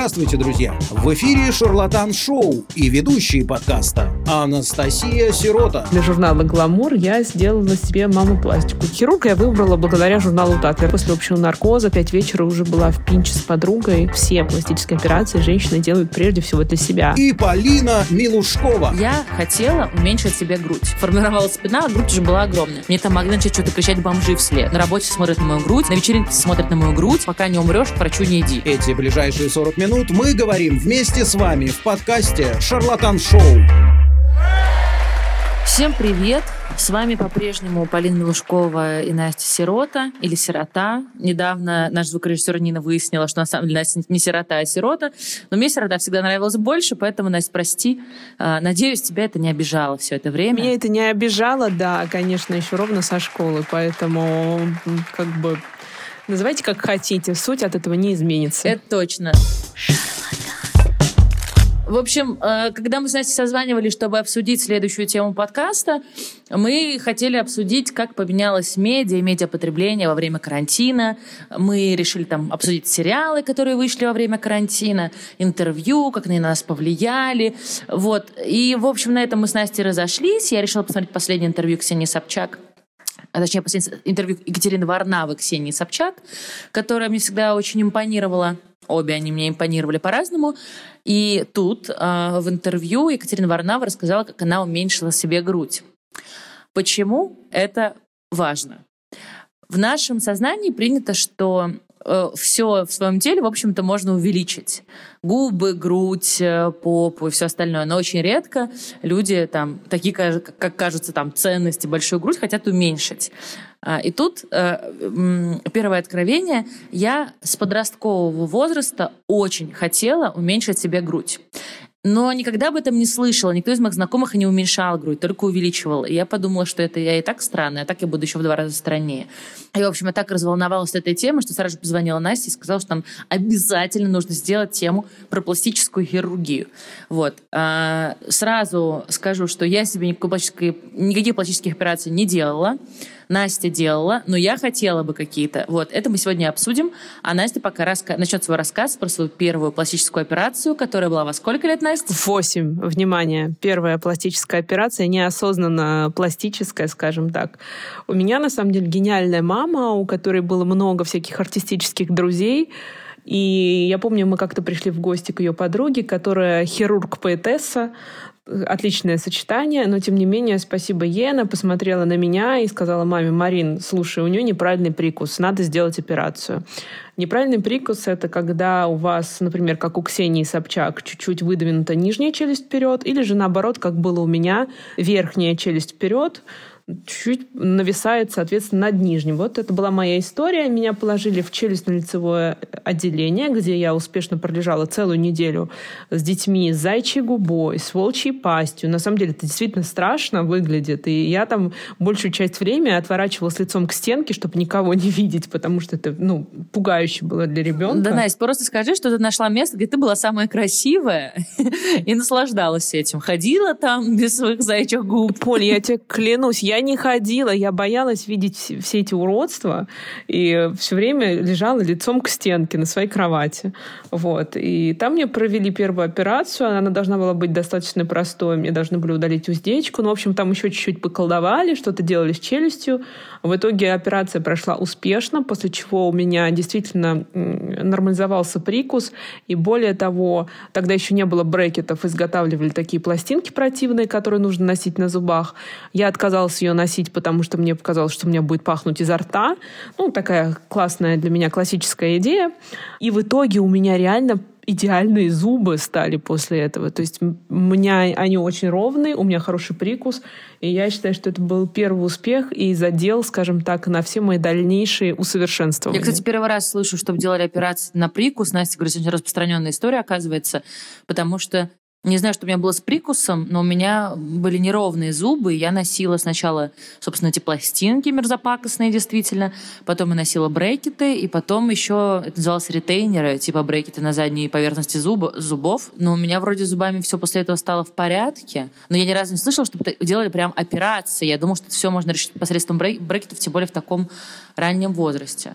Здравствуйте, друзья! В эфире «Шарлатан Шоу» и ведущие подкаста Анастасия Сирота. Для журнала «Гламур» я сделала себе маму-пластику. Хирурга я выбрала благодаря журналу «Татлер». После общего наркоза пять вечера уже была в пинче с подругой. Все пластические операции женщины делают прежде всего для себя. И Полина Милушкова. Я хотела уменьшить себе грудь. Формировалась спина, а грудь уже была огромная. Мне там могли начать что-то кричать бомжи вслед. На работе смотрят на мою грудь, на вечеринке смотрят на мою грудь. Пока не умрешь, к врачу не иди. Эти ближайшие 40 минут мы говорим вместе с вами в подкасте «Шарлатан Шоу». Всем привет! С вами по-прежнему Полина Милушкова и Настя Сирота, или Сирота. Недавно наш звукорежиссер Нина выяснила, что на самом деле Настя не Сирота, а Сирота. Но мне Сирота всегда нравилась больше, поэтому, Настя, прости. А, Надеюсь, тебя это не обижало все это время. Меня это не обижало, да, конечно, еще ровно со школы, поэтому как бы называйте как хотите, суть от этого не изменится. Это точно. В общем, э, когда мы с Настей созванивали, чтобы обсудить следующую тему подкаста, мы хотели обсудить, как поменялось медиа и медиапотребление во время карантина. Мы решили там обсудить сериалы, которые вышли во время карантина, интервью, как они на нас повлияли. Вот. И, в общем, на этом мы с Настей разошлись. Я решила посмотреть последнее интервью Ксении Собчак а точнее, последнее интервью Екатерины Варнавы Ксении Собчак, которая мне всегда очень импонировала. Обе они мне импонировали по-разному. И тут э, в интервью Екатерина Варнава рассказала, как она уменьшила себе грудь. Почему это важно? В нашем сознании принято, что э, все в своем теле, в общем-то, можно увеличить. Губы, грудь, э, попу и все остальное. Но очень редко люди, там, такие, как кажутся, там, ценности, большую грудь хотят уменьшить. А, и тут э, первое откровение. Я с подросткового возраста очень хотела уменьшить себе грудь. Но никогда об этом не слышала. Никто из моих знакомых не уменьшал грудь, только увеличивал. И я подумала, что это я и так странная, а так я буду еще в два раза страннее. И, в общем, я так разволновалась этой темой, что сразу же позвонила Насте и сказала, что там обязательно нужно сделать тему про пластическую хирургию. Вот. А, сразу скажу, что я себе никаких пластических операций не делала. Настя делала, но я хотела бы какие-то. Вот, это мы сегодня обсудим. А Настя пока раска... начнет свой рассказ про свою первую пластическую операцию, которая была во сколько лет, Настя? Восемь. Внимание. Первая пластическая операция, неосознанно пластическая, скажем так. У меня, на самом деле, гениальная мама, у которой было много всяких артистических друзей. И я помню, мы как-то пришли в гости к ее подруге, которая хирург-поэтесса, отличное сочетание, но тем не менее, спасибо Ена, посмотрела на меня и сказала маме, Марин, слушай, у нее неправильный прикус, надо сделать операцию. Неправильный прикус — это когда у вас, например, как у Ксении Собчак, чуть-чуть выдвинута нижняя челюсть вперед, или же наоборот, как было у меня, верхняя челюсть вперед, чуть-чуть нависает, соответственно, над нижним. Вот это была моя история. Меня положили в челюстно-лицевое отделение, где я успешно пролежала целую неделю с детьми с зайчьей губой, с волчьей пастью. На самом деле это действительно страшно выглядит. И я там большую часть времени отворачивалась лицом к стенке, чтобы никого не видеть, потому что это, ну, пугающе было для ребенка. Да, Настя, просто скажи, что ты нашла место, где ты была самая красивая и наслаждалась этим. Ходила там без своих зайчих губ. Поль, я тебе клянусь, я не ходила, я боялась видеть все эти уродства и все время лежала лицом к стенке на своей кровати. Вот. И там мне провели первую операцию, она должна была быть достаточно простой, мне должны были удалить уздечку, ну, в общем, там еще чуть-чуть поколдовали, что-то делали с челюстью. В итоге операция прошла успешно, после чего у меня действительно нормализовался прикус, и более того, тогда еще не было брекетов, изготавливали такие пластинки противные, которые нужно носить на зубах. Я отказалась ее ее носить, потому что мне показалось, что у меня будет пахнуть изо рта. Ну, такая классная для меня классическая идея. И в итоге у меня реально идеальные зубы стали после этого. То есть у меня они очень ровные, у меня хороший прикус, и я считаю, что это был первый успех и задел, скажем так, на все мои дальнейшие усовершенствования. Я, кстати, первый раз слышу, чтобы делали операции на прикус. Настя говорит, очень распространенная история, оказывается, потому что не знаю, что у меня было с прикусом, но у меня были неровные зубы. Я носила сначала, собственно, эти пластинки мерзопакостные, действительно. Потом я носила брекеты, и потом еще, это называлось ретейнеры, типа брекеты на задней поверхности зуба, зубов. Но у меня вроде зубами все после этого стало в порядке. Но я ни разу не слышала, чтобы делали прям операции. Я думала, что все можно решить посредством брекетов, тем более в таком раннем возрасте.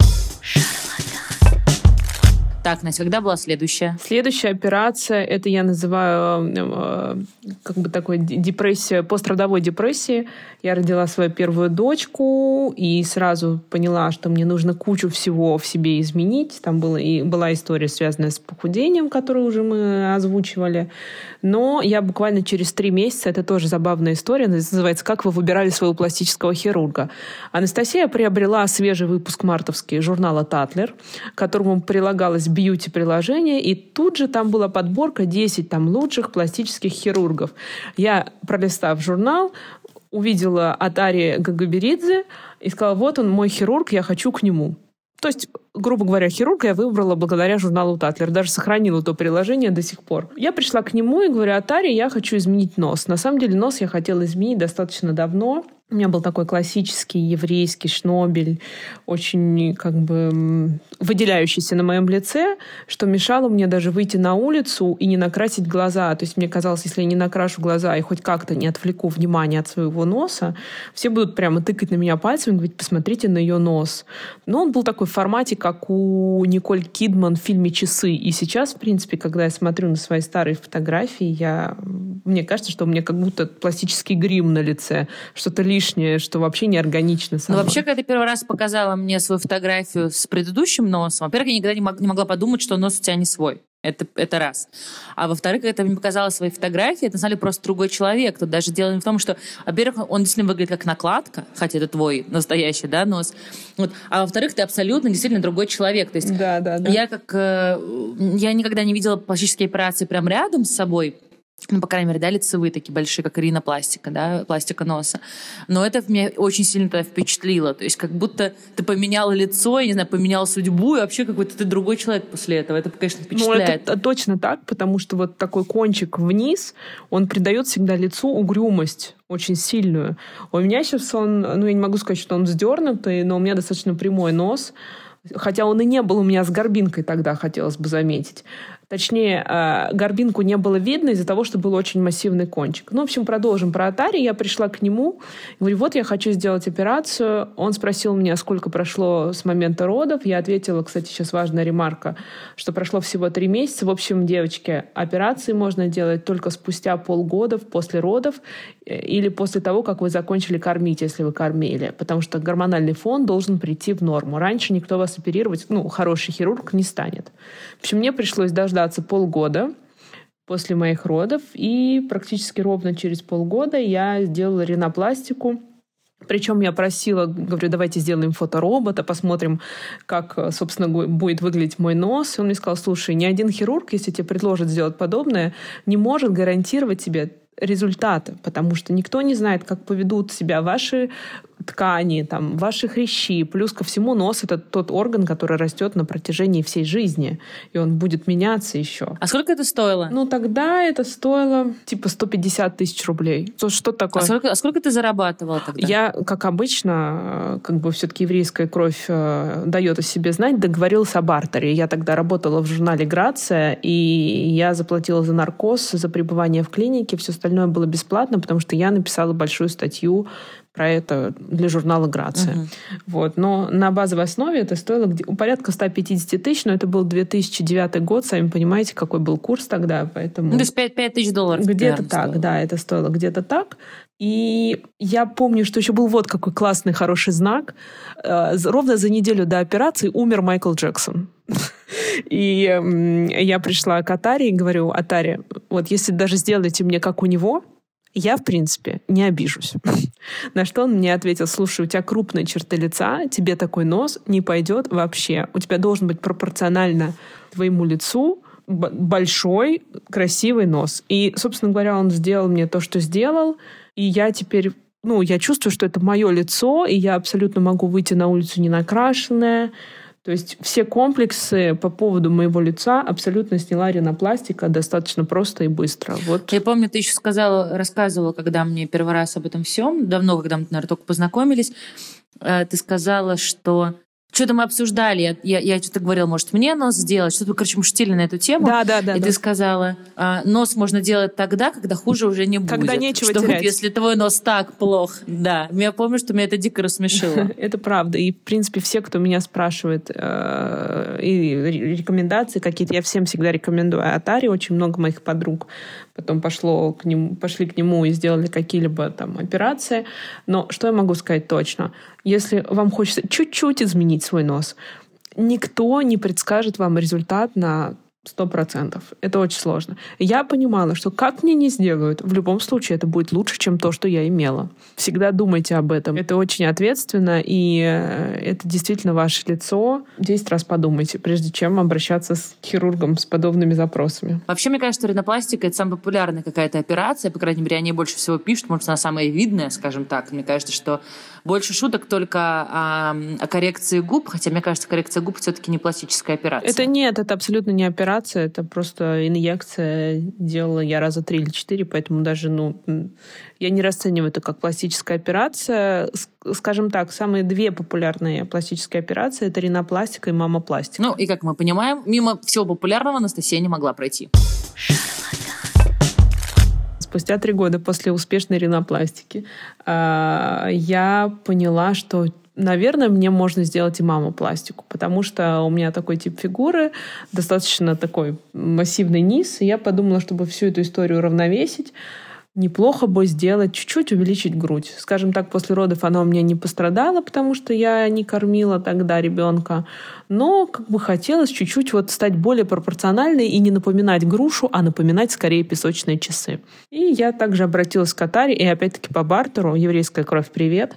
Так, Настя, когда была следующая? Следующая операция, это я называю э, как бы такой депрессия, пострадовой депрессии. Я родила свою первую дочку и сразу поняла, что мне нужно кучу всего в себе изменить. Там была, и была история, связанная с похудением, которую уже мы озвучивали. Но я буквально через три месяца, это тоже забавная история, называется «Как вы выбирали своего пластического хирурга». Анастасия приобрела свежий выпуск мартовский журнала «Татлер», которому прилагалось бьюти-приложение, и тут же там была подборка 10 там лучших пластических хирургов. Я, пролистав журнал, увидела от Ари Гагаберидзе и сказала, вот он, мой хирург, я хочу к нему. То есть, грубо говоря, хирурга я выбрала благодаря журналу Татлер. Даже сохранила то приложение до сих пор. Я пришла к нему и говорю, Атари, я хочу изменить нос. На самом деле нос я хотела изменить достаточно давно. У меня был такой классический еврейский шнобель, очень как бы выделяющийся на моем лице, что мешало мне даже выйти на улицу и не накрасить глаза. То есть мне казалось, если я не накрашу глаза и хоть как-то не отвлеку внимание от своего носа, все будут прямо тыкать на меня пальцем и говорить, посмотрите на ее нос. Но он был такой в формате, как у Николь Кидман в фильме «Часы». И сейчас, в принципе, когда я смотрю на свои старые фотографии, я... мне кажется, что у меня как будто пластический грим на лице, что-то лишнее, что вообще не органично. Ну, вообще, когда ты первый раз показала мне свою фотографию с предыдущим носом, во-первых, я никогда не, мог, не могла подумать, что нос у тебя не свой. Это, это раз. А во-вторых, когда ты мне показала свои фотографии, это, на самом деле, просто другой человек. Тут даже дело не в том, что, во-первых, он действительно выглядит как накладка, хотя это твой настоящий, да, нос. Вот. А во-вторых, ты абсолютно действительно другой человек. То есть да, да, да. я как... Э, я никогда не видела пластические операции прям рядом с собой, ну, по крайней мере, да, лицевые такие большие, как ринопластика, да, пластика носа. Но это меня очень сильно тогда впечатлило. То есть как будто ты поменяла лицо, я не знаю, поменяла судьбу, и вообще какой-то ты другой человек после этого. Это, конечно, впечатляет. Ну, это точно так, потому что вот такой кончик вниз, он придает всегда лицу угрюмость очень сильную. У меня сейчас он, ну, я не могу сказать, что он вздернутый, но у меня достаточно прямой нос, Хотя он и не был у меня с горбинкой тогда, хотелось бы заметить. Точнее, э, горбинку не было видно из-за того, что был очень массивный кончик. Ну, в общем, продолжим про Атари. Я пришла к нему, говорю, вот я хочу сделать операцию. Он спросил меня, сколько прошло с момента родов. Я ответила, кстати, сейчас важная ремарка, что прошло всего три месяца. В общем, девочки, операции можно делать только спустя полгода после родов или после того, как вы закончили кормить, если вы кормили. Потому что гормональный фон должен прийти в норму. Раньше никто вас оперировать, ну, хороший хирург не станет. В общем, мне пришлось дождаться полгода после моих родов, и практически ровно через полгода я сделала ринопластику. Причем я просила, говорю, давайте сделаем фоторобота, посмотрим, как, собственно, будет выглядеть мой нос. И он мне сказал, слушай, ни один хирург, если тебе предложит сделать подобное, не может гарантировать тебе результаты, потому что никто не знает, как поведут себя ваши ткани, там, ваши хрящи. Плюс ко всему нос — это тот орган, который растет на протяжении всей жизни, и он будет меняться еще. А сколько это стоило? Ну, тогда это стоило типа 150 тысяч рублей. То что такое? А сколько, а сколько ты зарабатывала тогда? Я, как обычно, как бы все-таки еврейская кровь э, дает о себе знать, договорилась о бартере. Я тогда работала в журнале «Грация», и я заплатила за наркоз, за пребывание в клинике, все остальное было бесплатно, потому что я написала большую статью про это для журнала «Грация». Угу. Вот. Но на базовой основе это стоило где, порядка 150 тысяч, но это был 2009 год, сами понимаете, какой был курс тогда, поэтому... Ну, то есть 5, 5 тысяч долларов. Где-то так, стоило. да, это стоило где-то так. И я помню, что еще был вот какой классный, хороший знак. Э, ровно за неделю до операции умер Майкл Джексон. И я пришла к Атаре и говорю, Атаре, вот если даже сделаете мне как у него, я, в принципе, не обижусь. На что он мне ответил, слушай, у тебя крупные черты лица, тебе такой нос не пойдет вообще. У тебя должен быть пропорционально твоему лицу большой, красивый нос. И, собственно говоря, он сделал мне то, что сделал, и я теперь ну, я чувствую, что это мое лицо, и я абсолютно могу выйти на улицу не накрашенная, то есть все комплексы по поводу моего лица абсолютно сняла ринопластика достаточно просто и быстро. Вот. Я помню, ты еще сказала, рассказывала, когда мне первый раз об этом всем, давно, когда мы, наверное, только познакомились, э, ты сказала, что что-то мы обсуждали, я, я, я что-то говорила, может, мне нос сделать, что-то, короче, мы шутили на эту тему. Да, да, да. И да. ты сказала, а, нос можно делать тогда, когда хуже уже не будет. Когда нечего что терять. Вот, если твой нос так плох. Да, я помню, что меня это дико рассмешило. Это правда. И, в принципе, все, кто меня спрашивает, э, и рекомендации какие-то, я всем всегда рекомендую Атари. Очень много моих подруг потом пошло к нему, пошли к нему и сделали какие-либо там операции. Но что я могу сказать точно? Если вам хочется чуть-чуть изменить свой нос, никто не предскажет вам результат на Сто процентов. Это очень сложно. Я понимала, что как мне не сделают, в любом случае это будет лучше, чем то, что я имела. Всегда думайте об этом. Это очень ответственно, и э, это действительно ваше лицо. Десять раз подумайте, прежде чем обращаться с хирургом с подобными запросами. Вообще, мне кажется, ринопластика — это самая популярная какая-то операция. По крайней мере, о ней больше всего пишут. Может, она самая видная, скажем так. Мне кажется, что больше шуток только о, о коррекции губ, хотя, мне кажется, коррекция губ все-таки не пластическая операция. Это нет, это абсолютно не операция, это просто инъекция. Делала я раза три или четыре, поэтому даже, ну, я не расцениваю это как пластическая операция. Скажем так, самые две популярные пластические операции — это ринопластика и мамопластика. Ну, и как мы понимаем, мимо всего популярного Анастасия не могла пройти спустя три года после успешной ринопластики а, я поняла, что наверное, мне можно сделать и мамопластику, потому что у меня такой тип фигуры, достаточно такой массивный низ, и я подумала, чтобы всю эту историю равновесить, неплохо бы сделать, чуть-чуть увеличить грудь. Скажем так, после родов она у меня не пострадала, потому что я не кормила тогда ребенка. Но как бы хотелось чуть-чуть вот стать более пропорциональной и не напоминать грушу, а напоминать скорее песочные часы. И я также обратилась к Катаре, и опять-таки по бартеру, еврейская кровь, привет.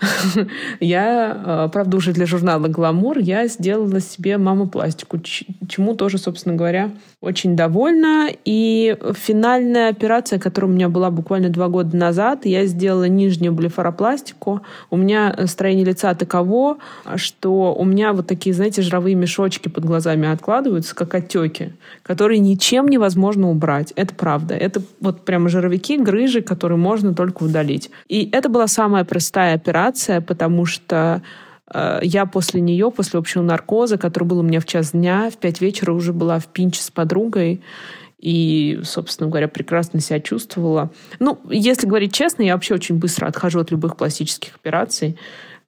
Я, э, правда, уже для журнала «Гламур» я сделала себе мамопластику, чему тоже, собственно говоря, очень довольна. И финальная операция, которая у меня была буквально два года назад, я сделала нижнюю блефаропластику. У меня строение лица таково, что у меня вот такие, знаете, эти жировые мешочки под глазами откладываются, как отеки, которые ничем невозможно убрать. Это правда. Это вот прямо жировики, грыжи, которые можно только удалить. И это была самая простая операция, потому что э, я после нее, после общего наркоза, который был у меня в час дня, в пять вечера уже была в пинче с подругой, и, собственно говоря, прекрасно себя чувствовала. Ну, если говорить честно, я вообще очень быстро отхожу от любых пластических операций.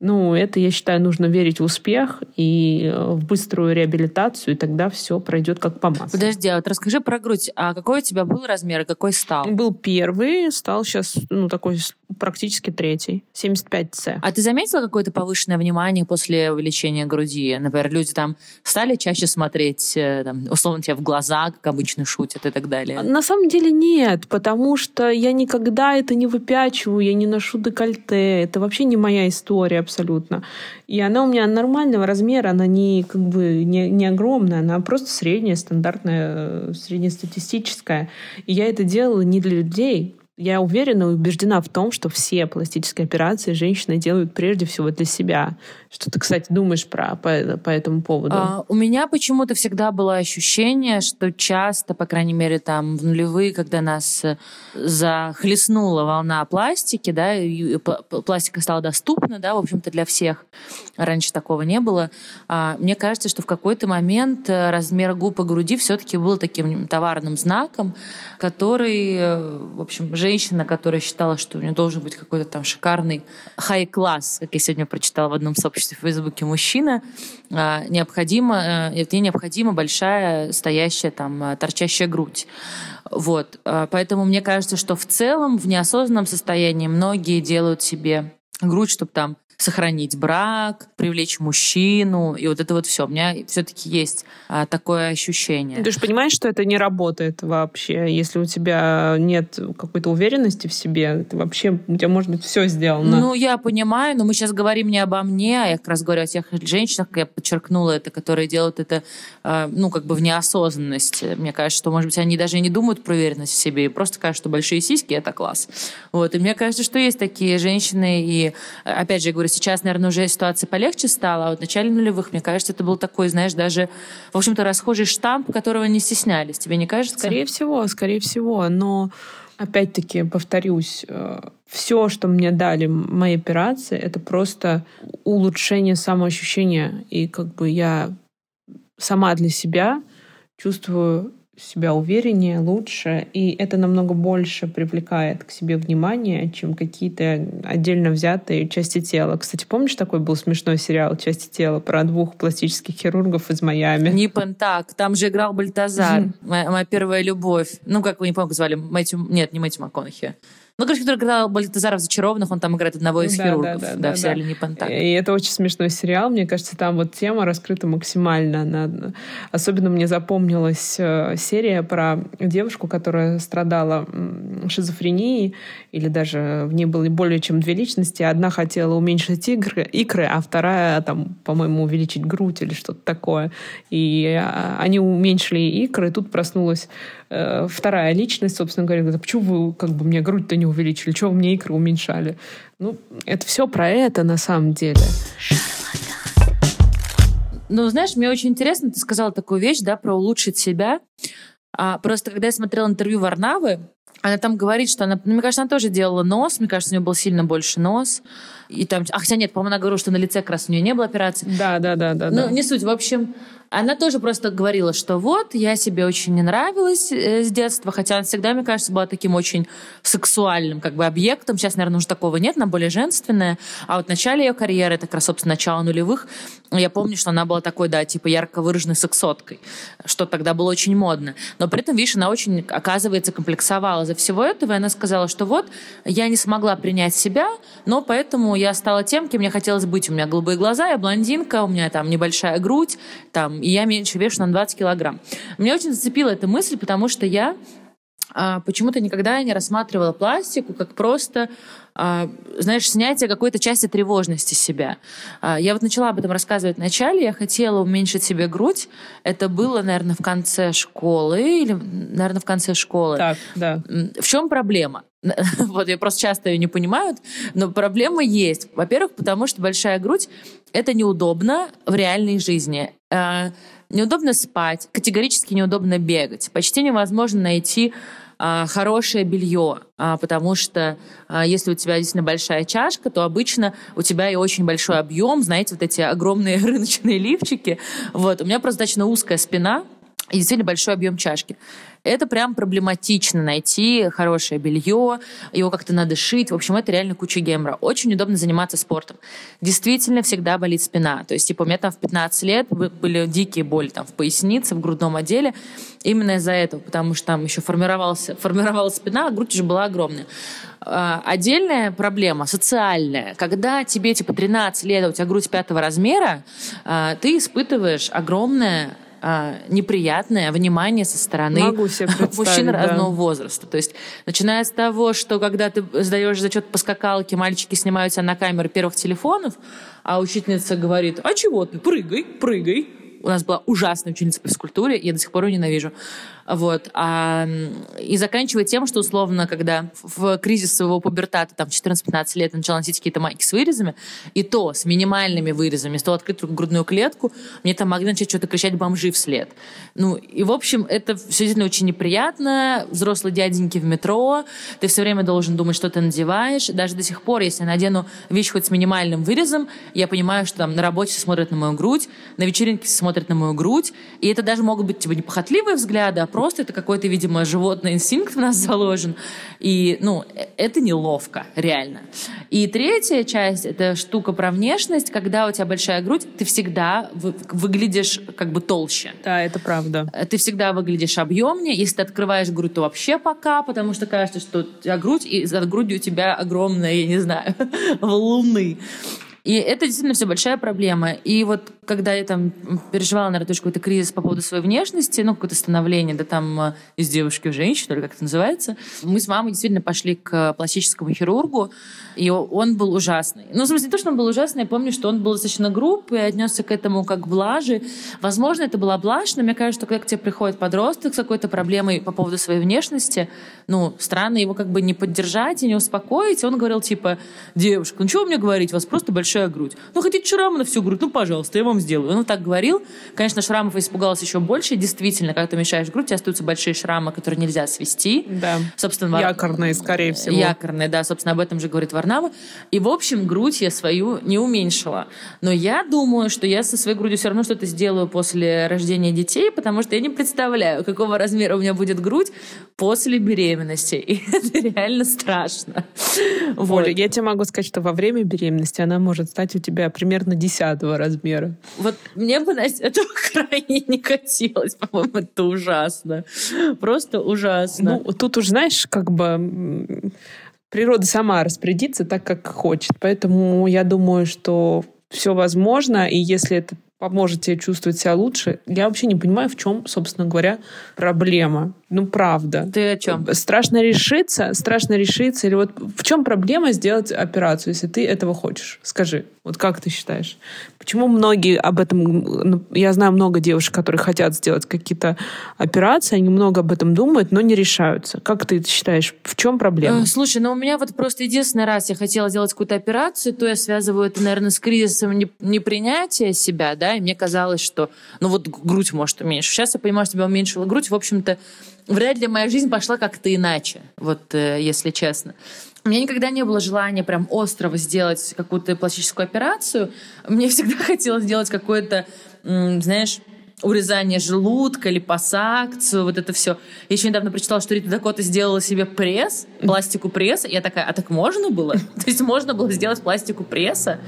Ну, это, я считаю, нужно верить в успех и э, в быструю реабилитацию, и тогда все пройдет как по маслу. Подожди, а вот расскажи про грудь. А какой у тебя был размер и какой стал? Был первый, стал сейчас, ну, такой практически третий, 75С. А ты заметила какое-то повышенное внимание после увеличения груди? Например, люди там стали чаще смотреть, э, там, условно, тебе в глаза, как обычно шутят и так далее? На самом деле нет, потому что я никогда это не выпячиваю, я не ношу декольте. Это вообще не моя история абсолютно. И она у меня нормального размера, она не как бы не, не огромная, она просто средняя, стандартная, э, среднестатистическая. И я это делала не для людей, я уверена и убеждена в том, что все пластические операции женщины делают прежде всего для себя. Что ты, кстати, думаешь про, по, по этому поводу? А, у меня почему-то всегда было ощущение, что часто, по крайней мере, там в нулевые, когда нас э, захлестнула волна пластики, да, и пластика стала доступна, да, в общем-то, для всех. Раньше такого не было. А, мне кажется, что в какой-то момент э, размер губ и груди все-таки был таким товарным знаком, который, э, в общем, женщина, которая считала, что у нее должен быть какой-то там шикарный хай-класс, как я сегодня прочитала в одном сообществе в Фейсбуке, мужчина, а, необходимо, ей э, необходима большая стоящая там э, торчащая грудь. Вот. А, поэтому мне кажется, что в целом в неосознанном состоянии многие делают себе грудь, чтобы там сохранить брак, привлечь мужчину, и вот это вот все. У меня все-таки есть а, такое ощущение. Ты же понимаешь, что это не работает вообще, если у тебя нет какой-то уверенности в себе, это вообще у тебя может быть все сделано. Ну, я понимаю, но мы сейчас говорим не обо мне, а я как раз говорю о тех женщинах, как я подчеркнула это, которые делают это, а, ну, как бы в неосознанности. Мне кажется, что, может быть, они даже и не думают про уверенность в себе, и просто кажется, что большие сиськи — это класс. Вот, и мне кажется, что есть такие женщины, и, опять же, я говорю, сейчас, наверное, уже ситуация полегче стала, а вот в начале нулевых, мне кажется, это был такой, знаешь, даже, в общем-то, расхожий штамп, которого не стеснялись. Тебе не кажется? Скорее всего, скорее всего. Но опять-таки, повторюсь, э, все, что мне дали мои операции, это просто улучшение самоощущения. И как бы я сама для себя чувствую себя увереннее, лучше, и это намного больше привлекает к себе внимание, чем какие-то отдельно взятые части тела. Кстати, помнишь, такой был смешной сериал «Части тела» про двух пластических хирургов из Майами? Не так. Там же играл Бальтазар, моя, моя первая любовь. Ну, как вы не помню, как звали? Мэтью... Нет, не Мэтью МакКонахи. Ну, короче, который играл Бальтазара в «Зачарованных», он там играет одного из да, хирургов. Да, да, да, да в сериале «Не Пентак». И это очень смешной сериал. Мне кажется, там вот тема раскрыта максимально. Она... Особенно мне запомнилась э, серия про девушку, которая страдала шизофренией, или даже в ней было более чем две личности. Одна хотела уменьшить икры, икры а вторая, там, по-моему, увеличить грудь или что-то такое. И а, они уменьшили икры, и тут проснулась э, вторая личность, собственно говоря, говорит, а почему вы как бы мне грудь-то не увеличили, чего вы мне икры уменьшали? Ну, это все про это на самом деле. Ну, знаешь, мне очень интересно, ты сказала такую вещь, да, про улучшить себя. А, просто когда я смотрела интервью Варнавы, она там говорит, что она, ну, мне кажется, она тоже делала нос, мне кажется, у нее был сильно больше нос. И там, а хотя нет, по-моему, она говорила, что на лице как раз у нее не было операции. Да, да, да, да. Ну, да. не суть. В общем, она тоже просто говорила, что вот, я себе очень не нравилась э, с детства, хотя она всегда, мне кажется, была таким очень сексуальным как бы объектом. Сейчас, наверное, уже такого нет, она более женственная. А вот в начале ее карьеры, это как раз, собственно, начало нулевых, я помню, что она была такой, да, типа ярко выраженной сексоткой, что тогда было очень модно. Но при этом, видишь, она очень, оказывается, комплексовала за всего этого, и она сказала, что вот, я не смогла принять себя, но поэтому я стала тем, кем мне хотелось быть. У меня голубые глаза, я блондинка, у меня там небольшая грудь, там, и я меньше вешу на 20 килограмм. Меня очень зацепила эта мысль, потому что я а, почему-то никогда не рассматривала пластику как просто, а, знаешь, снятие какой-то части тревожности себя. А, я вот начала об этом рассказывать в начале. Я хотела уменьшить себе грудь. Это было, наверное, в конце школы или, наверное, в конце школы. Так, да. В чем проблема? Вот я просто часто ее не понимаю, но проблема есть. Во-первых, потому что большая грудь это неудобно в реальной жизни. А, неудобно спать, категорически неудобно бегать. Почти невозможно найти а, хорошее белье, а, потому что если у тебя действительно большая чашка, то обычно у тебя и очень большой объем, знаете, вот эти огромные рыночные лифчики. Вот. У меня просто достаточно узкая спина, и действительно большой объем чашки. Это прям проблематично найти хорошее белье, его как-то надо шить. В общем, это реально куча гемора. Очень удобно заниматься спортом. Действительно, всегда болит спина. То есть, типа, у меня там в 15 лет были дикие боли там в пояснице, в грудном отделе. Именно из-за этого, потому что там еще формировался, формировалась спина, а грудь уже была огромная. А, отдельная проблема социальная. Когда тебе типа 13 лет, а у тебя грудь пятого размера, а, ты испытываешь огромное а, неприятное внимание со стороны мужчин да. разного возраста. То есть, начиная с того, что когда ты сдаешь зачет по скакалке, мальчики снимают себя на камеры первых телефонов, а учительница говорит, а чего ты, прыгай, прыгай. У нас была ужасная ученица по физкультуре, я до сих пор ее ненавижу. Вот. А, и заканчивая тем, что условно, когда в кризис своего пубертата, там, 14-15 лет, начала носить какие-то майки с вырезами, и то с минимальными вырезами, то открытую грудную клетку, мне там могли начать что-то кричать бомжи вслед. Ну, и, в общем, это все действительно очень неприятно. Взрослые дяденьки в метро, ты все время должен думать, что ты надеваешь. Даже до сих пор, если я надену вещь хоть с минимальным вырезом, я понимаю, что там на работе смотрят на мою грудь, на вечеринке смотрят на мою грудь, и это даже могут быть типа непохотливые взгляды, а просто это какой-то, видимо, животный инстинкт в нас заложен. И, ну, это неловко, реально. И третья часть — это штука про внешность. Когда у тебя большая грудь, ты всегда вы, выглядишь как бы толще. Да, это правда. Ты всегда выглядишь объемнее. Если ты открываешь грудь, то вообще пока, потому что кажется, что у тебя грудь, и за грудью у тебя огромная, я не знаю, луны. И это действительно все большая проблема. И вот когда я там переживала, наверное, тоже какой-то кризис по поводу своей внешности, ну, какое-то становление, да, там э, из девушки в женщину, или как это называется, мы с мамой действительно пошли к пластическому хирургу, и он был ужасный. Ну, в смысле, не то, что он был ужасный, я помню, что он был достаточно груб и отнесся к этому как к блаже. Возможно, это была блажь, но мне кажется, что когда к тебе приходит подросток с какой-то проблемой по поводу своей внешности, ну, странно его как бы не поддержать и не успокоить. Он говорил, типа, девушка, ну, вы мне говорить, у вас просто большой большая грудь. Ну, хотите шрамы на всю грудь? Ну, пожалуйста, я вам сделаю. Он так говорил. Конечно, шрамов испугался еще больше. Действительно, когда ты мешаешь грудь, у тебя остаются большие шрамы, которые нельзя свести. Да. Собственно, Якорные, скорее всего. Якорные, да, собственно, об этом же говорит Варнава. И, в общем, грудь я свою не уменьшила. Но я думаю, что я со своей грудью все равно что-то сделаю после рождения детей, потому что я не представляю, какого размера у меня будет грудь после беременности. И это реально страшно. Оля, вот. я тебе могу сказать, что во время беременности она может стать у тебя примерно десятого размера. Вот мне бы, Настя, этого крайне не хотелось. По-моему, это ужасно. Просто ужасно. Ну, тут уж, знаешь, как бы природа сама распорядится так, как хочет. Поэтому я думаю, что все возможно, и если это поможет тебе чувствовать себя лучше, я вообще не понимаю, в чем, собственно говоря, проблема. Ну, правда. Ты о чем? Страшно решиться, страшно решиться. Или вот в чем проблема сделать операцию, если ты этого хочешь? Скажи, вот как ты считаешь? Почему многие об этом... Ну, я знаю много девушек, которые хотят сделать какие-то операции, они много об этом думают, но не решаются. Как ты считаешь, в чем проблема? Э, слушай, ну у меня вот просто единственный раз я хотела сделать какую-то операцию, то я связываю это, наверное, с кризисом непринятия себя, да, и мне казалось, что, ну вот грудь может уменьшить. Сейчас я понимаю, что я уменьшила грудь, в общем-то, вряд ли моя жизнь пошла как-то иначе, вот э, если честно. У меня никогда не было желания прям острого сделать какую-то пластическую операцию. Мне всегда хотелось сделать какое-то, знаешь, урезание желудка, липосакцию, вот это все. Я еще недавно прочитала, что Рита Дакота сделала себе пресс, пластику пресса. Я такая, а так можно было? То есть можно было сделать пластику пресса?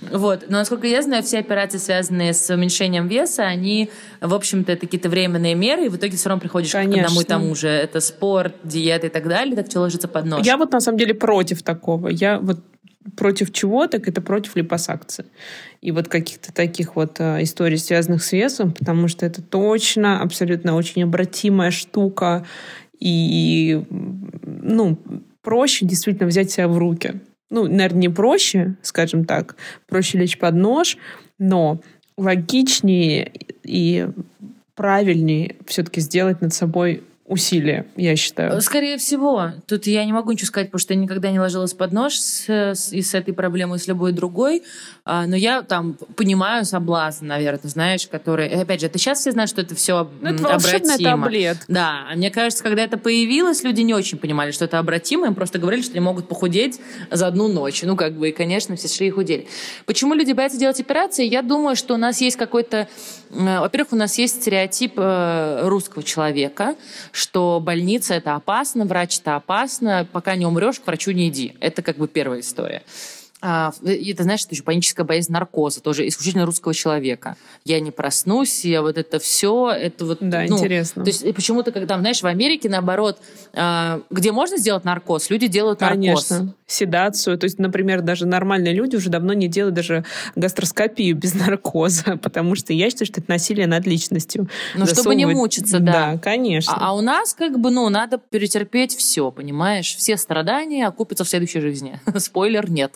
Вот. Но, насколько я знаю, все операции, связанные с уменьшением веса, они, в общем-то, это какие-то временные меры, и в итоге все равно приходишь Конечно. к одному и тому же. Это спорт, диета и так далее, так все ложится под нож. Я вот на самом деле против такого. Я вот против чего, так это против липосакции. И вот каких-то таких вот э, историй, связанных с весом, потому что это точно абсолютно очень обратимая штука. И, ну, проще действительно взять себя в руки. Ну, наверное, не проще, скажем так, проще лечь под нож, но логичнее и правильнее все-таки сделать над собой усилия, я считаю. Скорее всего. Тут я не могу ничего сказать, потому что я никогда не ложилась под нож с, с, и с этой проблемой, и с любой другой. А, но я там понимаю соблазн, наверное, знаешь, который... Опять же, это сейчас все знают, что это все ну, это обратимо. таблет. Да. А мне кажется, когда это появилось, люди не очень понимали, что это обратимо. Им просто говорили, что они могут похудеть за одну ночь. Ну, как бы, и, конечно, все шли и худели. Почему люди боятся делать операции? Я думаю, что у нас есть какой-то... Э, во-первых, у нас есть стереотип э, русского человека, что больница это опасно, врач это опасно, пока не умрешь, к врачу не иди. Это как бы первая история. А, это, знаешь, это еще паническая боязнь наркоза, тоже исключительно русского человека. Я не проснусь, я вот это все, это вот... Да, ну, интересно. То есть почему-то, когда, знаешь, в Америке, наоборот, а, где можно сделать наркоз, люди делают наркоз. Конечно, седацию. То есть, например, даже нормальные люди уже давно не делают даже гастроскопию без наркоза, потому что я считаю, что это насилие над личностью. Ну, чтобы не мучиться, да. Да, конечно. А, а у нас как бы, ну, надо перетерпеть все, понимаешь? Все страдания окупятся в следующей жизни. Спойлер, нет.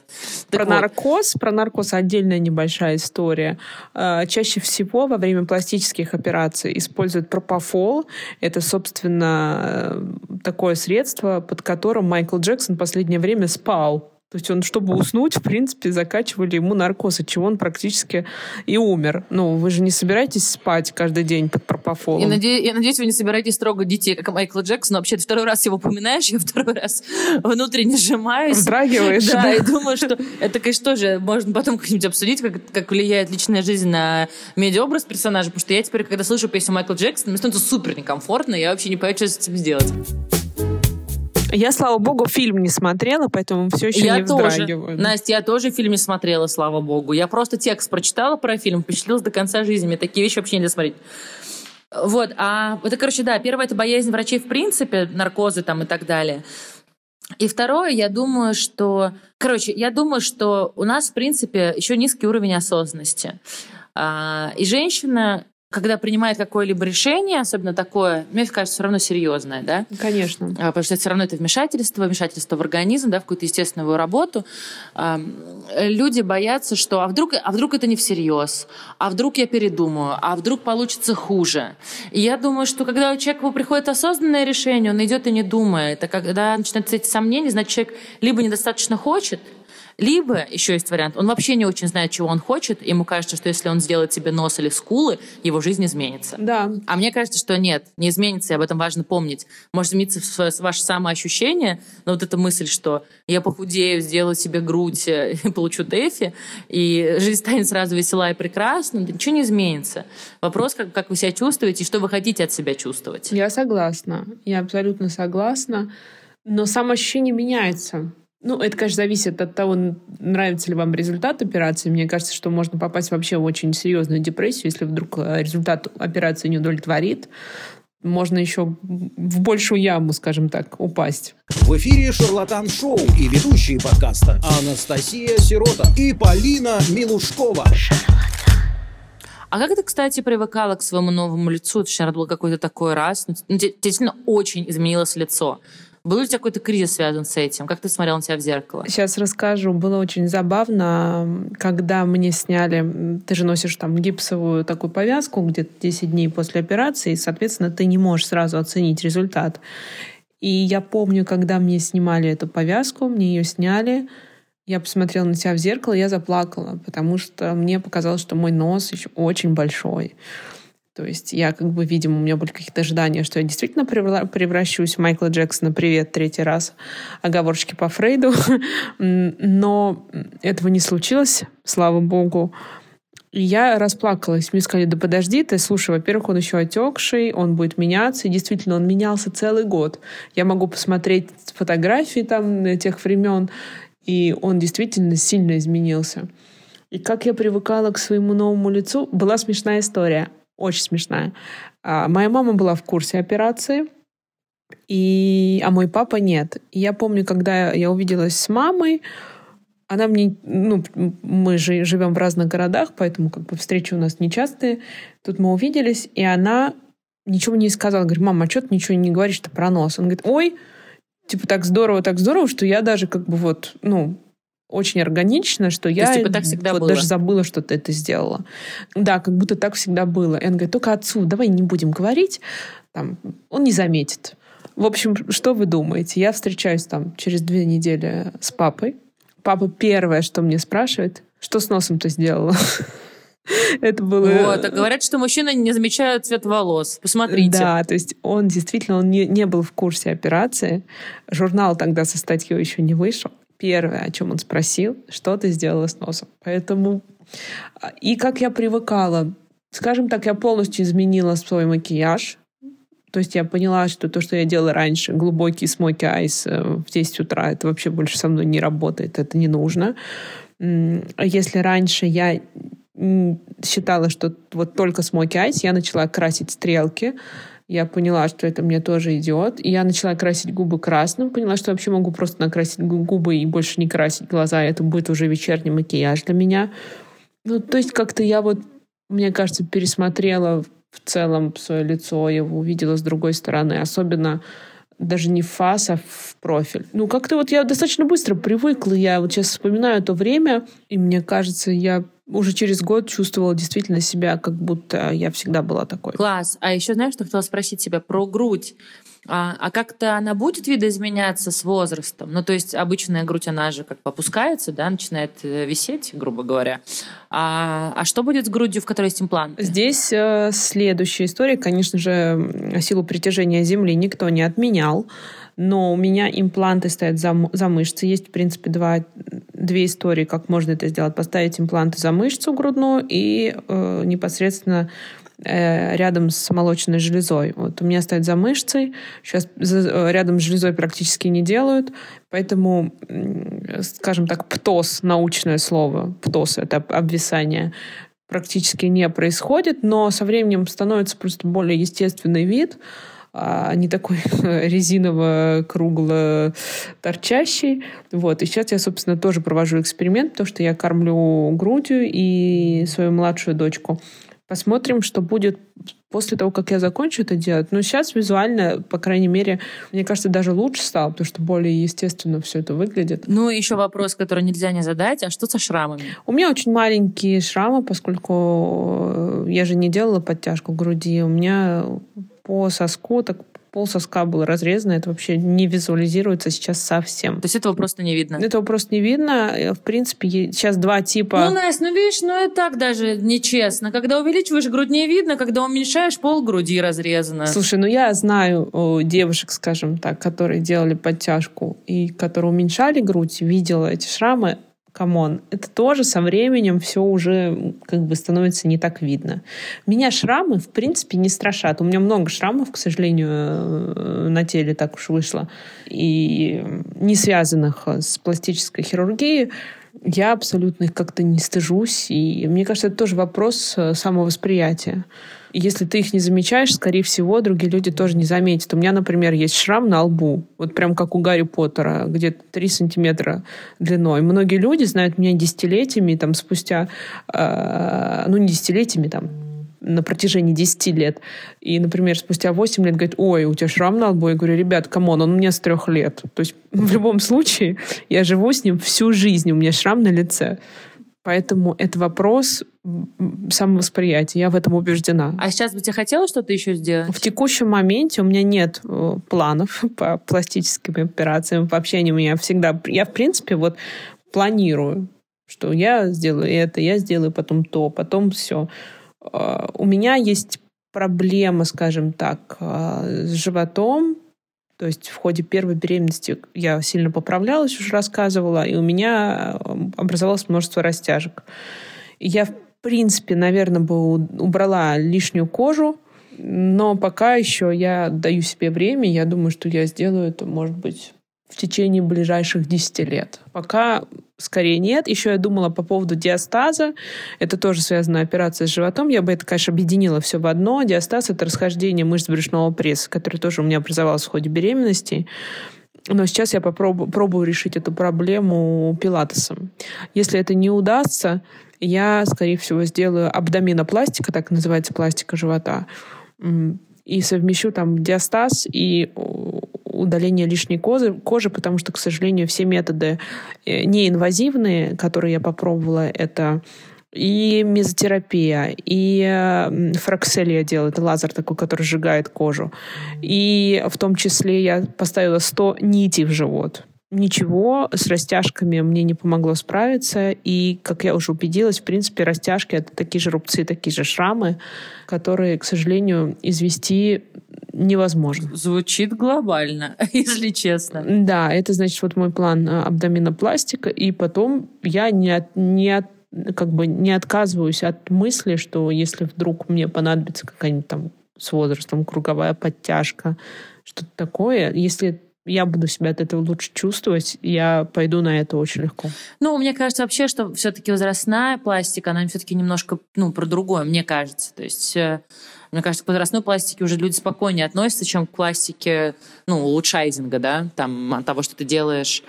Так про вот. наркоз, про наркоз отдельная небольшая история. А, чаще всего во время пластических операций используют пропофол. Это, собственно, э, такое средство, под которым Майкл Джексон в последнее время спал. То есть он, чтобы уснуть, в принципе, закачивали ему наркоз, от чего он практически и умер. Ну, вы же не собираетесь спать каждый день под пропофолом. Я, наде... я надеюсь, вы не собираетесь трогать детей, как Майкл Джексон. Вообще, ты второй раз его упоминаешь, я второй раз внутренне сжимаюсь. Вздрагиваешь. Да, да, и думаю, что это, конечно, тоже можно потом как-нибудь обсудить, как, как влияет личная жизнь на медиаобраз персонажа, потому что я теперь, когда слышу песню Майкла Джексона, мне становится супер некомфортно, я вообще не понимаю, что с этим сделать. Я, слава богу, фильм не смотрела, поэтому все еще я не тоже. Настя, я тоже фильм не смотрела, слава богу. Я просто текст прочитала про фильм, впечатлилась до конца жизни. Мне такие вещи вообще нельзя смотреть. Вот, а это, короче, да, первое это боязнь врачей в принципе, наркозы там и так далее. И второе, я думаю, что... Короче, я думаю, что у нас, в принципе, еще низкий уровень осознанности. А, и женщина когда принимает какое-либо решение, особенно такое, мне кажется, все равно серьезное, да? Конечно. А, потому что это все равно это вмешательство, вмешательство в организм, да, в какую-то естественную работу. Люди боятся, что а вдруг, а вдруг это не всерьез, а вдруг я передумаю, а вдруг получится хуже. И я думаю, что когда у человека приходит осознанное решение, он идет и не думает. А когда начинаются эти сомнения, значит, человек либо недостаточно хочет, Либо еще есть вариант, он вообще не очень знает, чего он хочет, ему кажется, что если он сделает себе нос или скулы, его жизнь изменится. Да. А мне кажется, что нет, не изменится, и об этом важно помнить. Может измениться ваше самоощущение, но вот эта мысль, что я похудею, сделаю себе грудь, и получу дефи, и жизнь станет сразу весела и прекрасна, ничего не изменится. Вопрос, как, как вы себя чувствуете и что вы хотите от себя чувствовать. Я согласна. Я абсолютно согласна. Но самоощущение меняется. Ну, это, конечно, зависит от того, нравится ли вам результат операции. Мне кажется, что можно попасть вообще в очень серьезную депрессию, если вдруг э, результат операции не удовлетворит. Можно еще в большую яму, скажем так, упасть. В эфире «Шарлатан Шоу» и ведущие подкаста Анастасия Сирота и Полина Милушкова. А как ты, кстати, привыкала к своему новому лицу? Ты, наверное, был какой-то такой раз. Ну, действительно очень изменилось лицо. Был ли у тебя какой-то кризис связан с этим? Как ты смотрел на себя в зеркало? Сейчас расскажу. Было очень забавно, когда мне сняли... Ты же носишь там гипсовую такую повязку где-то 10 дней после операции, и, соответственно, ты не можешь сразу оценить результат. И я помню, когда мне снимали эту повязку, мне ее сняли, я посмотрела на себя в зеркало, я заплакала, потому что мне показалось, что мой нос еще очень большой. То есть я как бы, видимо, у меня были какие-то ожидания, что я действительно превращусь в Майкла Джексона «Привет» третий раз. Оговорочки по Фрейду. Но этого не случилось, слава богу. Я расплакалась. Мне сказали, да подожди ты, слушай, во-первых, он еще отекший, он будет меняться. И действительно, он менялся целый год. Я могу посмотреть фотографии там тех времен, и он действительно сильно изменился. И как я привыкала к своему новому лицу, была смешная история очень смешная. А, моя мама была в курсе операции, и, а мой папа нет. И я помню, когда я увиделась с мамой, она мне, ну, мы же живем в разных городах, поэтому как бы встречи у нас нечастые. Тут мы увиделись, и она ничего не сказала. Говорит, мама, а что ты ничего не говоришь-то про нос? Он говорит, ой, типа так здорово, так здорово, что я даже как бы вот, ну, очень органично, что я есть, типа, так всегда вот было. даже забыла, что ты это сделала. Да, как будто так всегда было. И он говорит, только отцу, давай не будем говорить, там, он не заметит. В общем, что вы думаете? Я встречаюсь там через две недели с папой. Папа первое, что мне спрашивает, что с носом ты сделала? Это было... Вот, а говорят, что мужчины не замечают цвет волос. Посмотрите. Да, то есть он действительно он не, не был в курсе операции. Журнал тогда со статьей еще не вышел первое, о чем он спросил, что ты сделала с носом. Поэтому а, и как я привыкала, скажем так, я полностью изменила свой макияж. То есть я поняла, что то, что я делала раньше, глубокий смоки айс э, в 10 утра, это вообще больше со мной не работает, это не нужно. Если раньше я считала, что вот только смоки айс, я начала красить стрелки, я поняла, что это мне тоже идет. И я начала красить губы красным. Поняла, что вообще могу просто накрасить губы и больше не красить глаза. Это будет уже вечерний макияж для меня. Ну, то есть как-то я вот, мне кажется, пересмотрела в целом свое лицо, его увидела с другой стороны. Особенно даже не в фас, а в профиль. Ну, как-то вот я достаточно быстро привыкла. Я вот сейчас вспоминаю то время, и мне кажется, я уже через год чувствовала действительно себя, как будто я всегда была такой. Класс. А еще знаешь, что хотела спросить тебя про грудь. А, а как-то она будет видоизменяться с возрастом? Ну, то есть обычная грудь, она же как бы опускается, да, начинает э, висеть, грубо говоря. А, а что будет с грудью, в которой есть имплант? Здесь э, следующая история. Конечно же, силу притяжения Земли никто не отменял но у меня импланты стоят за, за мышцы. Есть, в принципе, два, две истории, как можно это сделать. Поставить импланты за мышцу грудную и э, непосредственно э, рядом с молочной железой. Вот у меня стоят за мышцей. Сейчас за, рядом с железой практически не делают. Поэтому, скажем так, птоз, научное слово, птоз — это обвисание, практически не происходит, но со временем становится просто более естественный вид — а не такой резиново-кругло торчащий. Вот. И сейчас я, собственно, тоже провожу эксперимент, потому что я кормлю грудью и свою младшую дочку. Посмотрим, что будет после того, как я закончу это делать. Но сейчас визуально, по крайней мере, мне кажется, даже лучше стало, потому что более естественно все это выглядит. Ну, еще вопрос, который нельзя не задать. А что со шрамами? У меня очень маленькие шрамы, поскольку я же не делала подтяжку груди. У меня по соску так пол соска был разрезан, это вообще не визуализируется сейчас совсем. То есть этого просто не видно? Этого просто не видно. Э, в принципе, сейчас два типа... Ну, Настя, ну видишь, ну и так даже нечестно. Когда увеличиваешь грудь, не видно, когда уменьшаешь, пол груди разрезано. Слушай, ну я знаю о, девушек, скажем так, которые делали подтяжку и которые уменьшали грудь, видела эти шрамы, come on, это тоже со временем все уже как бы становится не так видно. Меня шрамы, в принципе, не страшат. У меня много шрамов, к сожалению, э, на теле так уж вышло, и не связанных с пластической хирургией. Я абсолютно их как-то не стыжусь. И мне кажется, это тоже вопрос э, самовосприятия. Если ты их не замечаешь, скорее всего, другие люди тоже не заметят. У меня, например, есть шрам на лбу, вот прям как у Гарри Поттера, где-то 3 сантиметра длиной. Многие люди знают меня десятилетиями, там, спустя, э, ну, не десятилетиями, там, на протяжении 10 лет. И, например, спустя 8 лет говорит, ой, у тебя шрам на лбу. Я говорю, ребят, come on, он у меня с трех лет. То есть в любом случае я живу с ним всю жизнь, у меня шрам на лице. Поэтому это вопрос самовосприятия. Я в этом убеждена. А сейчас бы тебе хотелось что-то еще сделать? В текущем моменте у меня нет э, планов по пластическим операциям. Вообще они у меня всегда... Я, в принципе, вот планирую, что я сделаю это, я сделаю потом то, потом все. Э, у меня есть проблема, скажем так, э, с животом, то есть в ходе первой беременности я сильно поправлялась, уже рассказывала, и у меня э, образовалось множество растяжек. Я, в принципе, наверное, бы убрала лишнюю кожу, но пока еще я даю себе время. Я думаю, что я сделаю это, может быть, в течение ближайших 10 лет. Пока скорее нет. Еще я думала по поводу диастаза. Это тоже связана операция с животом. Я бы это, конечно, объединила все в одно. Диастаз — это расхождение мышц брюшного пресса, который тоже у меня образовался в ходе беременности. Но сейчас я попробую пробую решить эту проблему пилатесом. Если это не удастся, я, скорее всего, сделаю абдоминопластика, так называется пластика живота, и совмещу там диастаз и удаление лишней кожи, кожи, потому что, к сожалению, все методы э, неинвазивные, которые я попробовала, это и мезотерапия, и фракселия делает, лазер такой, который сжигает кожу. И в том числе я поставила 100 нитей в живот. Ничего с растяжками мне не помогло справиться. И, как я уже убедилась, в принципе, растяжки — это такие же рубцы, такие же шрамы, которые, к сожалению, извести невозможно. Звучит глобально, если честно. Да, это значит вот мой план а, абдоминопластика. И потом я не, от, не от как бы не отказываюсь от мысли, что если вдруг мне понадобится какая-нибудь там с возрастом круговая подтяжка, что-то такое, если я буду себя от этого лучше чувствовать, я пойду на это очень легко. Ну, мне кажется вообще, что все-таки возрастная пластика, она все-таки немножко, ну, про другое, мне кажется. То есть, э, мне кажется, к возрастной пластике уже люди спокойнее относятся, чем к пластике, ну, улучшайзинга, да, там, от того, что ты делаешь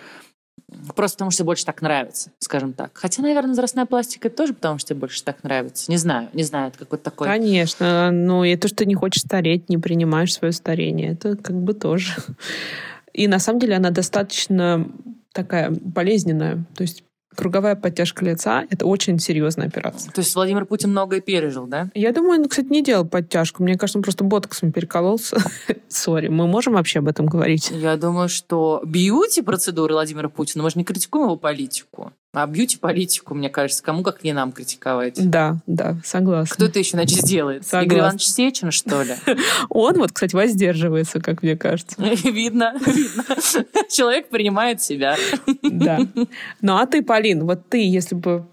Просто потому, что тебе больше так нравится, скажем так. Хотя, наверное, возрастная пластика тоже потому, что тебе больше так нравится. Не знаю, не знаю, это какой-то такой... Конечно, ну и то, что ты не хочешь стареть, не принимаешь свое старение, это как бы тоже. И на самом деле она достаточно такая болезненная. То есть Круговая подтяжка лица — это очень серьезная операция. То есть Владимир Путин многое пережил, да? Я думаю, он, кстати, не делал подтяжку. Мне кажется, он просто ботоксом перекололся. Сори, мы можем вообще об этом говорить? Я думаю, что бьюти-процедуры Владимира Путина, мы же не критикуем его политику. А бьюти-политику, мне кажется, кому как не нам критиковать. Да, да, согласна. Кто это еще, значит, сделает? Согласна. Игорь Иванович Сечин, что ли? Он вот, кстати, воздерживается, как мне кажется. Видно, видно. Человек принимает себя. Да. Ну, а ты, Полин, вот ты, если бы,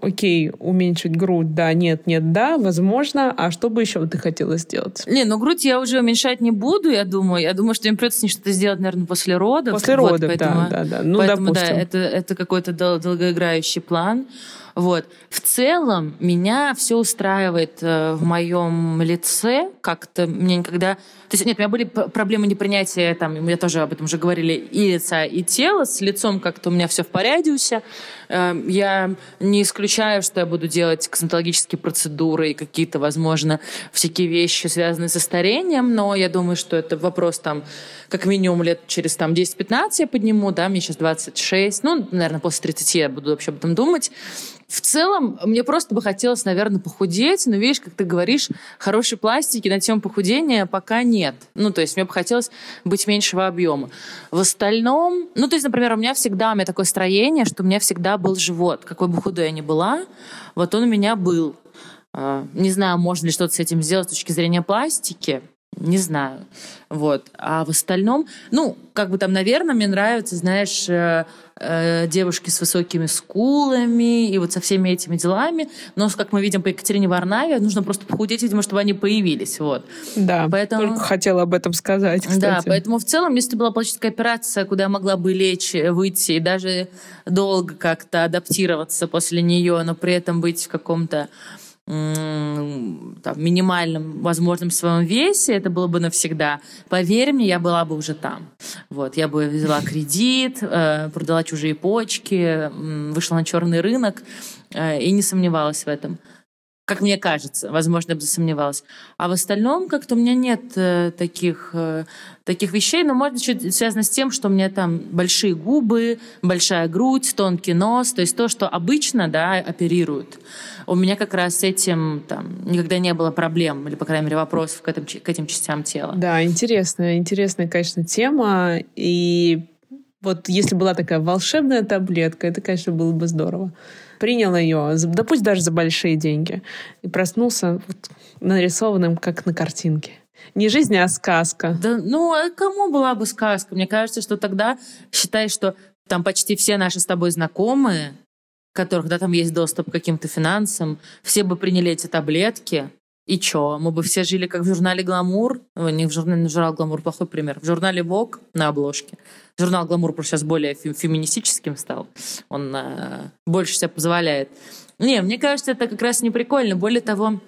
окей, уменьшить грудь, да, нет, нет, да, возможно, а что бы еще ты хотела сделать? Не, ну грудь я уже уменьшать не буду, я думаю. Я думаю, что им придется что-то сделать, наверное, после родов. После родов, да, да, да. Ну, поэтому, допустим. да, это, это какой-то долгоиграющий план. Вот. В целом меня все устраивает э, в моем лице. Как-то мне никогда... То есть, нет, у меня были проблемы непринятия, там, мы тоже об этом уже говорили, и лица, и тела. С лицом как-то у меня все в порядке. Э, я не исключаю, что я буду делать косметологические процедуры и какие-то, возможно, всякие вещи, связанные со старением, но я думаю, что это вопрос там как минимум лет через там 10-15 я подниму, да, мне сейчас 26, ну, наверное, после 30 я буду вообще об этом думать. в целом, мне просто бы хотелось, наверное, похудеть, но видишь, как ты говоришь, хорошей пластики на тему похудения пока нет. Ну, то есть мне бы хотелось быть меньшего объема. В остальном, ну, то есть, например, у меня всегда, у меня такое строение, что у меня всегда был живот. Какой бы худой я ни была, вот он у меня был. А, не знаю, можно ли что-то с этим сделать с точки зрения пластики. Не знаю. Вот. А в остальном, ну, как бы там, наверное, мне нравятся, знаешь, э, э, девушки с высокими скулами и вот со всеми этими делами. Но, как мы видим по Екатерине Варнаве, нужно просто похудеть, видимо, чтобы они появились. Вот. Да, поэтому... только хотела об этом сказать, кстати. Да, поэтому в целом, если была пластическая операция, куда я могла бы лечь, выйти и даже долго как-то адаптироваться после нее, но при этом быть в каком-то там, минимальном возможном своем весе, это было бы навсегда. Поверь мне, я была бы уже там. Вот, я бы взяла кредит, э, продала чужие почки, вышла на черный рынок э, и не сомневалась в этом как мне кажется. Возможно, я бы засомневалась. А в остальном как-то у меня нет э, таких, э, таких вещей, но, может быть, чуть связано с тем, что у меня там большие губы, большая грудь, тонкий нос, то есть то, что обычно, да, оперируют. У меня как раз с этим там никогда не было проблем, или, по крайней мере, вопросов к этим, к этим частям тела. Да, интересная, интересная, конечно, тема. И вот если была такая волшебная таблетка, это, конечно, было бы здорово принял ее, да пусть даже за большие деньги, и проснулся вот нарисованным, как на картинке. Не жизнь, а сказка. Да, ну, а кому была бы сказка? Мне кажется, что тогда считай, что там почти все наши с тобой знакомые, которых да, там есть доступ к каким-то финансам, все бы приняли эти таблетки, и чё? Мы бы все жили как в журнале «Гламур». Не в журнале «Журнал Гламур» плохой пример. В журнале «Вог» на обложке. Журнал «Гламур» просто сейчас более фем феминистическим стал. Он э, больше себя позволяет. Не, мне кажется, это как раз не прикольно. Более того,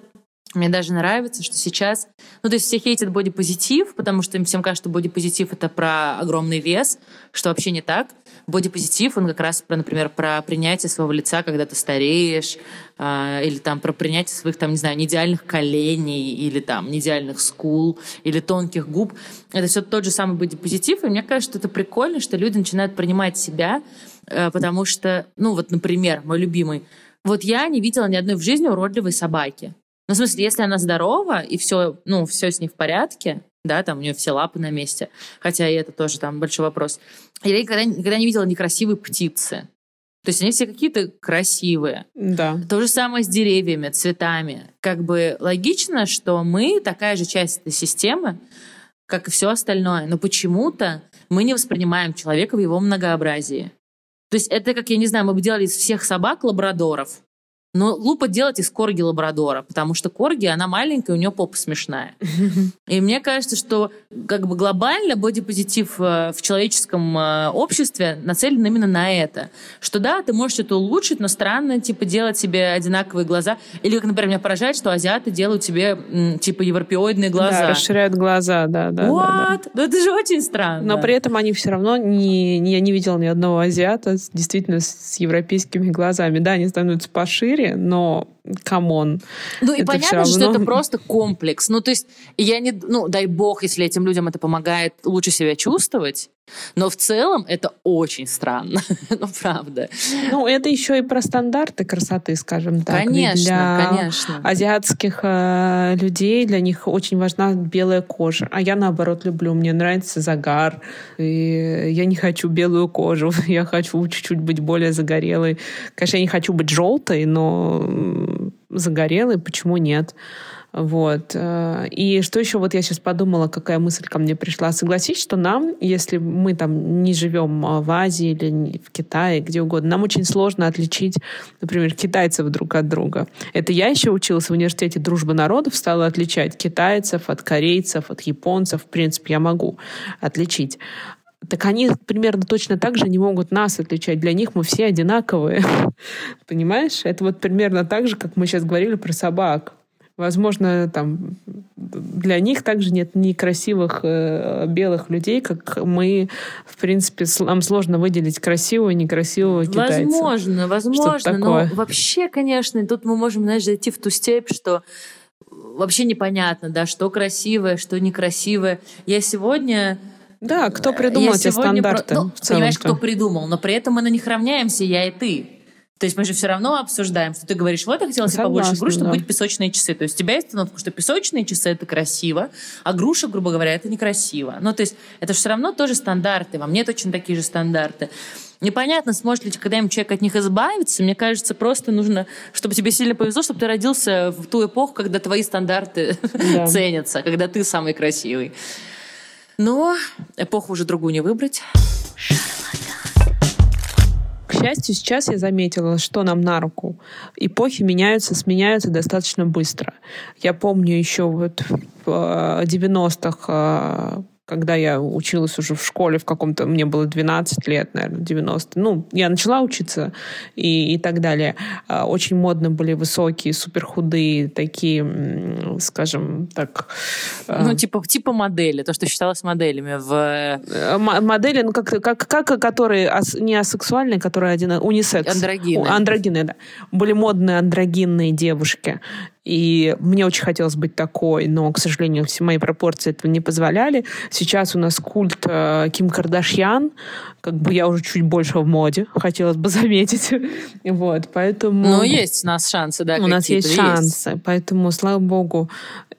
мне даже нравится, что сейчас... Ну, то есть все хейтят бодипозитив, потому что им всем кажется, что бодипозитив — это про огромный вес, что вообще не так. Бодипозитив, он как раз, про, например, про принятие своего лица, когда ты стареешь, э, или там про принятие своих, там, не знаю, неидеальных коленей, или там неидеальных скул, или тонких губ. Это все тот же самый бодипозитив, и мне кажется, что это прикольно, что люди начинают принимать себя, э, потому что, ну, вот, например, мой любимый, вот я не видела ни одной в жизни уродливой собаки. Ну, в смысле, если она здорова и все, ну, все с ней в порядке, да, там у нее все лапы на месте, хотя и это тоже там большой вопрос. Я никогда, никогда не видела некрасивой птицы. То есть они все какие-то красивые. Да. То же самое с деревьями, цветами. Как бы логично, что мы такая же часть этой системы, как и все остальное. Но почему-то мы не воспринимаем человека в его многообразии. То есть это как, я не знаю, мы бы делали из всех собак лабрадоров, но глупо делать из корги лабрадора, потому что корги, она маленькая, у нее попа смешная. И мне кажется, что как бы глобально бодипозитив э, в человеческом э, обществе нацелен именно на это. Что да, ты можешь это улучшить, но странно, типа, делать себе одинаковые глаза. Или, как, например, меня поражает, что азиаты делают себе, типа, европеоидные глаза. Да, расширяют глаза, да, да. What? Да, да. Это же очень странно. Но при этом они все равно не, не... Я не видела ни одного азиата действительно с европейскими глазами. Да, они становятся пошире, мире, но come on. Ну и понятно, равно... что это просто комплекс. Ну то есть я не, ну дай бог, если этим людям это помогает лучше себя чувствовать, но в целом это очень странно, ну правда. Ну это еще и про стандарты красоты, скажем так. Конечно, Ведь для конечно. азиатских э, людей для них очень важна белая кожа, а я наоборот люблю, мне нравится загар, и я не хочу белую кожу, я хочу чуть-чуть быть более загорелой. Конечно, я не хочу быть желтой, но загорелый, почему нет? Вот. Э, и что еще, вот я сейчас подумала, какая мысль ко мне пришла. Согласись, что нам, если мы там не живем а, в Азии или в Китае, где угодно, нам очень сложно отличить, например, китайцев друг от друга. Это я еще училась в университете дружбы народов, стала отличать китайцев от корейцев, от японцев. В принципе, я могу отличить так они примерно точно так же не могут нас отличать. Для них мы все одинаковые. Понимаешь? Это вот примерно так же, как мы сейчас говорили про собак. Возможно, там для них также нет некрасивых э, белых людей, как мы, в принципе, нам сложно выделить красивого и некрасивого китайца. Возможно, возможно. Но вообще, конечно, тут мы можем, знаешь, зайти в ту степь, что вообще непонятно, да, что красивое, что некрасивое. Я сегодня да, кто придумал я эти стандарты? Про... Ну, понимаешь, кто придумал, но при этом мы на них равняемся, я и ты. То есть мы же все равно обсуждаем, что ты говоришь, вот я хотела себе побольше груш, чтобы да. быть песочные часы. То есть у тебя есть установка, что песочные часы это красиво, а груша, грубо говоря, это некрасиво. Ну, то есть это все равно тоже стандарты. Во мне точно такие же стандарты. Непонятно, сможет ли когда-нибудь человек от них избавиться. Мне кажется, просто нужно, чтобы тебе сильно повезло, чтобы ты родился в ту эпоху, когда твои стандарты Да. ценятся, когда ты самый красивый. Но эпоху уже другую не выбрать. К счастью, сейчас я заметила, что нам на руку. Эпохи меняются, сменяются достаточно быстро. Я помню еще вот в э, 90-х, э, когда я училась уже в школе в каком-то, мне было 12 лет, наверное, 90. Ну, я начала учиться и, и так далее. А, Очень модно были высокие, суперхудые, такие, скажем так... э, Ну, типа, типа модели, то, что считалось моделями в... э, м- модели, ну, как, как, как которые ас- не асексуальные, которые один, унисекс. Андрогины. Андрогины, да. Были модные андрогинные девушки. И мне очень хотелось быть такой, но, к сожалению, все мои пропорции этого не позволяли. Сейчас у нас культ э, Ким Кардашьян. Как бы я уже чуть больше в моде, хотелось бы заметить. Вот, поэтому... Ну, есть у нас шансы, да, У нас есть шансы, поэтому, слава богу,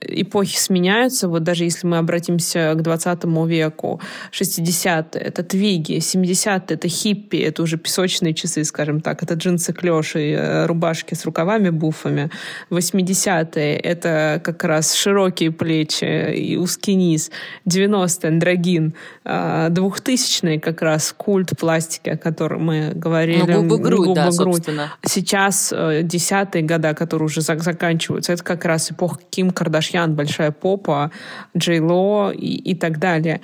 эпохи сменяются. Вот даже если мы обратимся к 20 веку, 60-е — это твиги, 70-е — это хиппи, это уже песочные часы, скажем так, это джинсы клёши, э, рубашки с рукавами, буфами. 80-е — это как раз широкие плечи и узкий низ. 90-е — андрогин. А 2000-е как раз культ пластики, о котором мы говорили. Ну, губы грудь, да, Губы-грудь. собственно. Сейчас э, десятые года, которые уже зак- заканчиваются, это как раз эпоха Ким Кардашьян, большая попа, Джей Ло и, и так далее.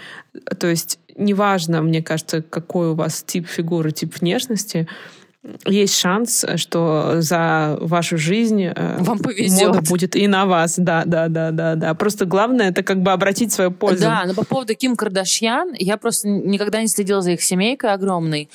То есть неважно, мне кажется, какой у вас тип фигуры, тип внешности, есть шанс, что за вашу жизнь э, Вам повезет. мода будет и на вас. Да, да, да, да, да. Просто главное это как бы обратить свою пользу. Да, но по поводу Ким Кардашьян, я просто никогда не следила за их семейкой огромной.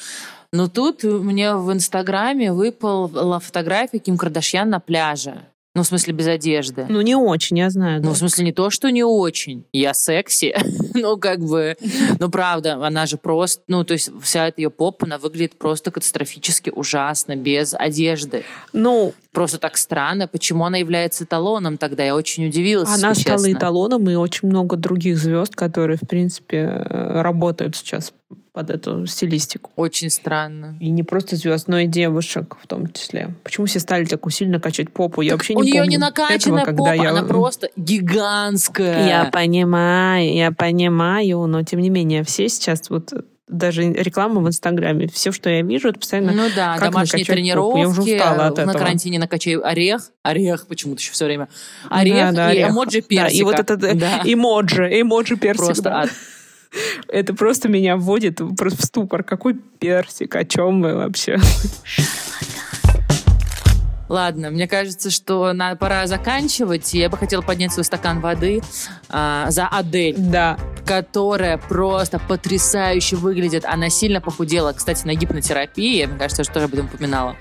Но тут мне в Инстаграме выпала фотография Ким Кардашьян на пляже. Ну, в смысле, без одежды. Ну, не очень, я знаю. Ну, да. в смысле, не то, что не очень. Я секси. ну, как бы... Ну, правда, она же просто... Ну, то есть вся эта ее попа, она выглядит просто катастрофически ужасно, без одежды. Ну, Просто так странно, почему она является эталоном тогда. Я очень удивилась, Она стала честно. эталоном, и очень много других звезд, которые, в принципе, э, работают сейчас под эту стилистику. Очень странно. И не просто звезд, но и девушек в том числе. Почему все стали так усильно качать попу? Я вообще не У нее помню не накачанная этого, попа, я... она просто гигантская. Я понимаю, я понимаю, но тем не менее все сейчас вот даже реклама в Инстаграме, все, что я вижу, это постоянно Ну да, как домашние попу. тренировки. Я уже устала от на этого. карантине накачаю орех. Орех почему-то еще все время. Орех Да, да, и орех. эмоджи Да, персика. и вот это э, Да. эмоджи, эмоджи персик. Просто да. ад. Это просто меня вводит просто в ступор. Какой персик? О чем мы вообще? Ладно, мне кажется, что на, пора заканчивать. Я бы хотела поднять свой стакан воды а, за Адель, Да. которая просто потрясающе выглядит. Она сильно похудела, кстати, на гипнотерапии. Мне кажется, я же тоже об этом упоминала.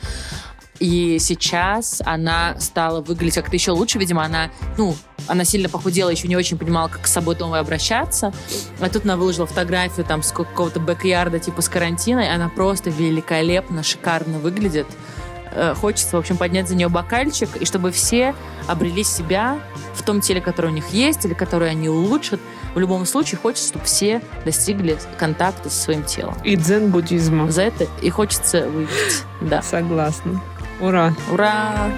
И сейчас она стала выглядеть как-то еще лучше. Видимо, она, ну, она сильно похудела, еще не очень понимала, как с собой новой обращаться. А тут она выложила фотографию там с какого-то бэк-ярда, типа с карантина, и она просто великолепно, шикарно выглядит. Э, Хочется, в общем, поднять за нее бокальчик, и чтобы все обрели себя в том теле, которое у них есть, или которое они улучшат. В любом случае, хочется, чтобы все достигли контакта со своим телом. И дзен-буддизма. За это и хочется выпить. Да. Согласна. Ура. Ура!